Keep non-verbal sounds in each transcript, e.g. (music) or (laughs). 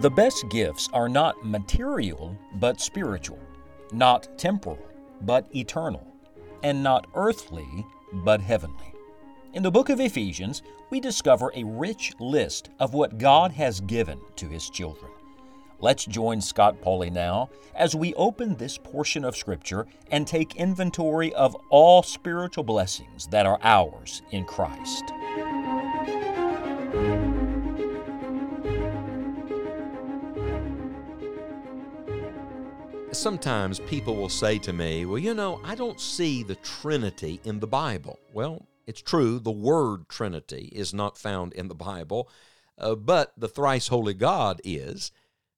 The best gifts are not material, but spiritual, not temporal, but eternal, and not earthly, but heavenly. In the book of Ephesians, we discover a rich list of what God has given to His children. Let's join Scott Pauley now as we open this portion of Scripture and take inventory of all spiritual blessings that are ours in Christ. Sometimes people will say to me, Well, you know, I don't see the Trinity in the Bible. Well, it's true, the word Trinity is not found in the Bible, uh, but the thrice holy God is.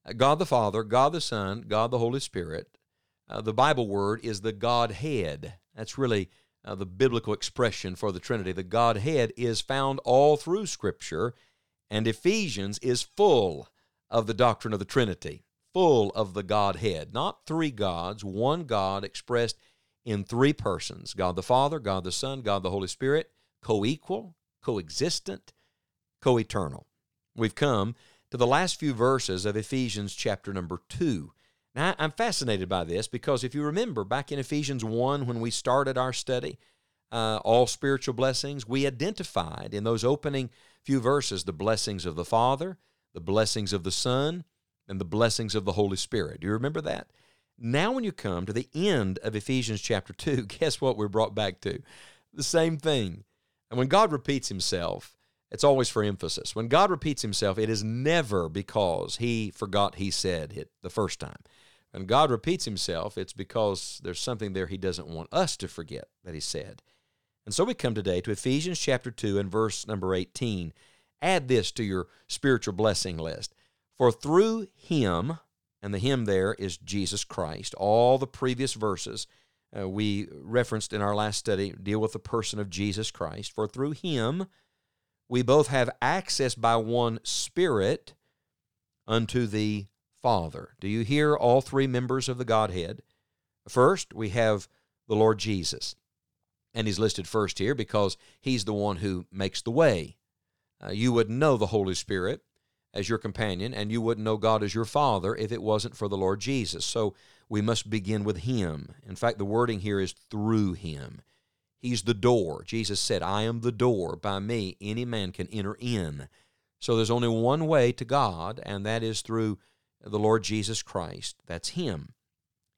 Uh, God the Father, God the Son, God the Holy Spirit. Uh, the Bible word is the Godhead. That's really uh, the biblical expression for the Trinity. The Godhead is found all through Scripture, and Ephesians is full of the doctrine of the Trinity full of the Godhead, not three gods, one God expressed in three persons God the Father, God the Son, God the Holy Spirit, co equal, coexistent, co eternal. We've come to the last few verses of Ephesians chapter number 2. Now, I'm fascinated by this because if you remember back in Ephesians 1 when we started our study, uh, all spiritual blessings, we identified in those opening few verses the blessings of the Father, the blessings of the Son, and the blessings of the Holy Spirit. Do you remember that? Now, when you come to the end of Ephesians chapter 2, (laughs) guess what we're brought back to? The same thing. And when God repeats himself, it's always for emphasis. When God repeats himself, it is never because he forgot he said it the first time. When God repeats himself, it's because there's something there he doesn't want us to forget that he said. And so we come today to Ephesians chapter 2 and verse number 18. Add this to your spiritual blessing list. For through him, and the him there is Jesus Christ, all the previous verses uh, we referenced in our last study deal with the person of Jesus Christ. For through him, we both have access by one Spirit unto the Father. Do you hear all three members of the Godhead? First, we have the Lord Jesus. And he's listed first here because he's the one who makes the way. Uh, you would know the Holy Spirit as your companion, and you wouldn't know God as your Father if it wasn't for the Lord Jesus. So we must begin with Him. In fact, the wording here is through Him. He's the door. Jesus said, I am the door. By me, any man can enter in. So there's only one way to God, and that is through the Lord Jesus Christ. That's Him.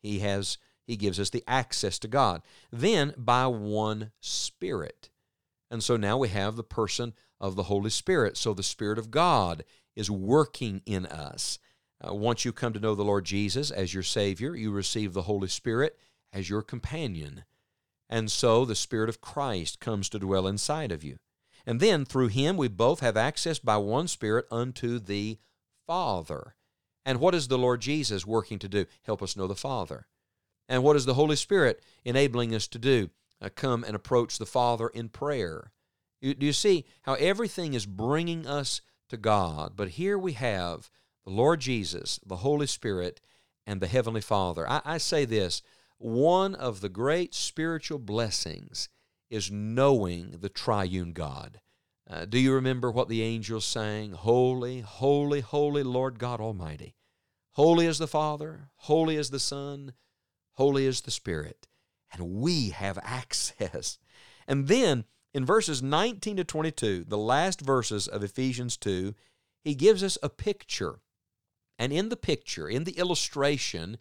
He has He gives us the access to God. Then by one Spirit. And so now we have the person of the Holy Spirit. So the Spirit of God is working in us. Uh, once you come to know the Lord Jesus as your Savior, you receive the Holy Spirit as your companion. And so the Spirit of Christ comes to dwell inside of you. And then through Him, we both have access by one Spirit unto the Father. And what is the Lord Jesus working to do? Help us know the Father. And what is the Holy Spirit enabling us to do? Uh, come and approach the Father in prayer. You, do you see how everything is bringing us to God. But here we have the Lord Jesus, the Holy Spirit, and the Heavenly Father. I, I say this one of the great spiritual blessings is knowing the triune God. Uh, do you remember what the angels sang? Holy, holy, holy Lord God Almighty. Holy is the Father, holy is the Son, holy is the Spirit. And we have (laughs) access. And then in verses 19 to 22, the last verses of Ephesians 2, he gives us a picture. And in the picture, in the illustration,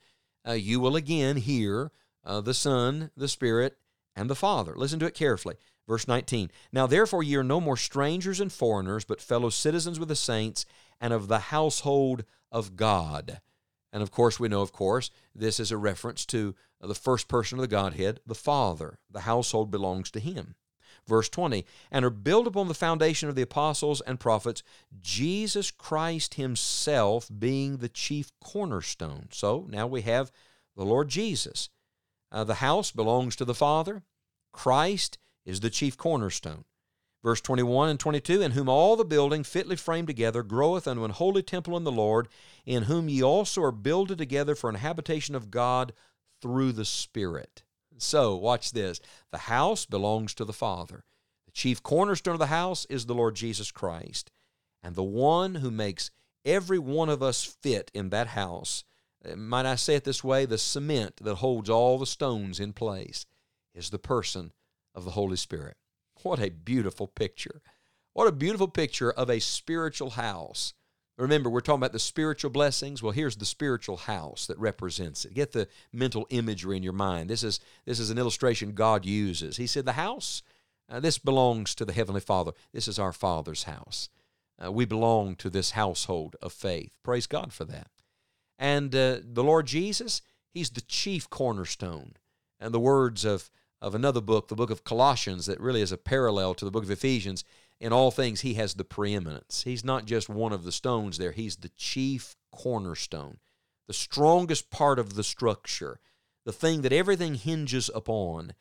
uh, you will again hear uh, the Son, the Spirit, and the Father. Listen to it carefully. Verse 19 Now therefore ye are no more strangers and foreigners, but fellow citizens with the saints and of the household of God. And of course, we know, of course, this is a reference to the first person of the Godhead, the Father. The household belongs to Him. Verse 20, and are built upon the foundation of the apostles and prophets, Jesus Christ Himself being the chief cornerstone. So now we have the Lord Jesus. Uh, the house belongs to the Father, Christ is the chief cornerstone. Verse 21 and 22 In whom all the building fitly framed together groweth unto an holy temple in the Lord, in whom ye also are builded together for an habitation of God through the Spirit. So, watch this. The house belongs to the Father. The chief cornerstone of the house is the Lord Jesus Christ. And the one who makes every one of us fit in that house. Uh, might I say it this way? The cement that holds all the stones in place is the person of the Holy Spirit. What a beautiful picture. What a beautiful picture of a spiritual house. Remember, we're talking about the spiritual blessings. Well, here's the spiritual house that represents it. Get the mental imagery in your mind. This is, this is an illustration God uses. He said, The house, uh, this belongs to the Heavenly Father. This is our Father's house. Uh, we belong to this household of faith. Praise God for that. And uh, the Lord Jesus, He's the chief cornerstone. And the words of, of another book, the book of Colossians, that really is a parallel to the book of Ephesians, in all things, He has the preeminence. He's not just one of the stones there, He's the chief cornerstone, the strongest part of the structure, the thing that everything hinges upon,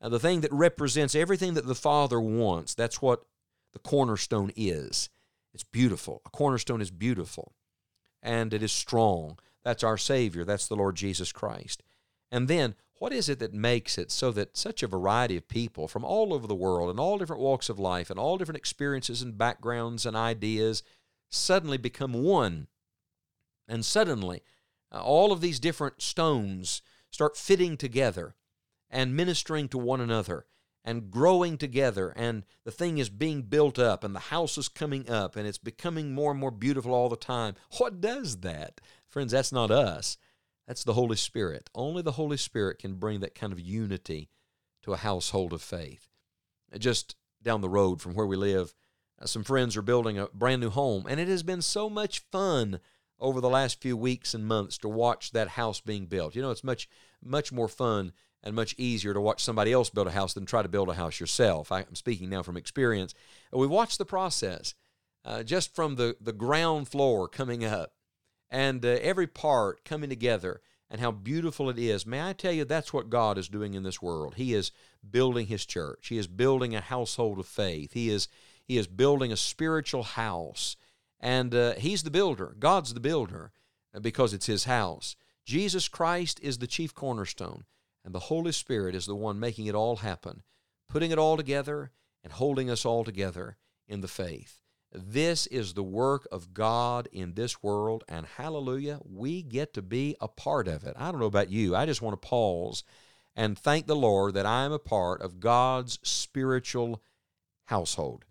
the thing that represents everything that the Father wants. That's what the cornerstone is. It's beautiful. A cornerstone is beautiful and it is strong. That's our Savior. That's the Lord Jesus Christ. And then, what is it that makes it so that such a variety of people from all over the world and all different walks of life and all different experiences and backgrounds and ideas suddenly become one? And suddenly, uh, all of these different stones start fitting together and ministering to one another and growing together and the thing is being built up and the house is coming up and it's becoming more and more beautiful all the time. What does that? Friends, that's not us. That's the Holy Spirit. Only the Holy Spirit can bring that kind of unity to a household of faith. Just down the road from where we live, uh, some friends are building a brand new home, and it has been so much fun over the last few weeks and months to watch that house being built. You know, it's much much more fun and much easier to watch somebody else build a house than try to build a house yourself. I'm speaking now from experience. We watched the process uh, just from the, the ground floor coming up and uh, every part coming together and how beautiful it is. May I tell you, that's what God is doing in this world. He is building His church, He is building a household of faith, He is, he is building a spiritual house. And uh, He's the builder, God's the builder because it's His house. Jesus Christ is the chief cornerstone. And the Holy Spirit is the one making it all happen, putting it all together and holding us all together in the faith. This is the work of God in this world, and hallelujah, we get to be a part of it. I don't know about you. I just want to pause and thank the Lord that I am a part of God's spiritual household.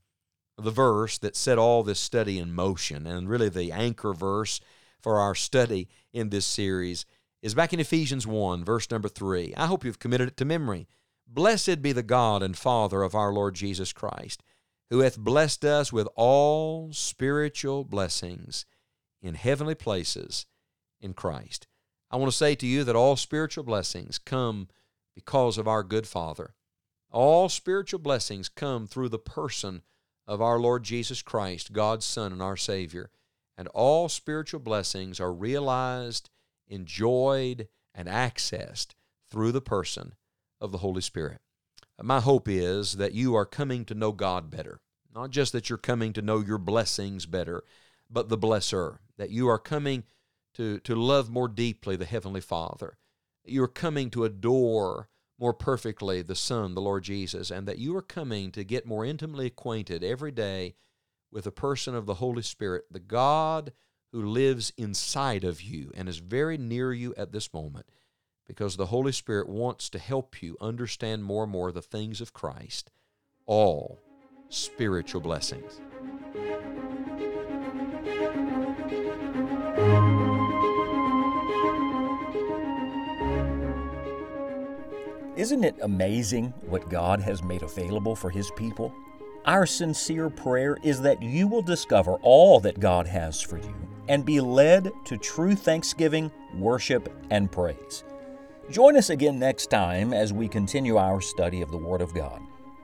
The verse that set all this study in motion, and really the anchor verse for our study in this series, is back in Ephesians 1, verse number 3. I hope you've committed it to memory. Blessed be the God and Father of our Lord Jesus Christ, who hath blessed us with all spiritual blessings in heavenly places in Christ. I want to say to you that all spiritual blessings come because of our good Father. All spiritual blessings come through the person of our Lord Jesus Christ, God's Son and our Savior. And all spiritual blessings are realized enjoyed, and accessed through the person of the Holy Spirit. My hope is that you are coming to know God better. Not just that you're coming to know your blessings better, but the blesser. That you are coming to, to love more deeply the Heavenly Father. You're coming to adore more perfectly the Son, the Lord Jesus, and that you are coming to get more intimately acquainted every day with the person of the Holy Spirit, the God who lives inside of you and is very near you at this moment because the Holy Spirit wants to help you understand more and more the things of Christ, all spiritual blessings. Isn't it amazing what God has made available for His people? Our sincere prayer is that you will discover all that God has for you and be led to true thanksgiving, worship, and praise. Join us again next time as we continue our study of the Word of God.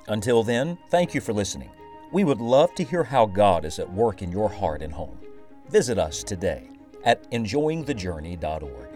Until then, thank you for listening. We would love to hear how God is at work in your heart and home. Visit us today at enjoyingthejourney.org.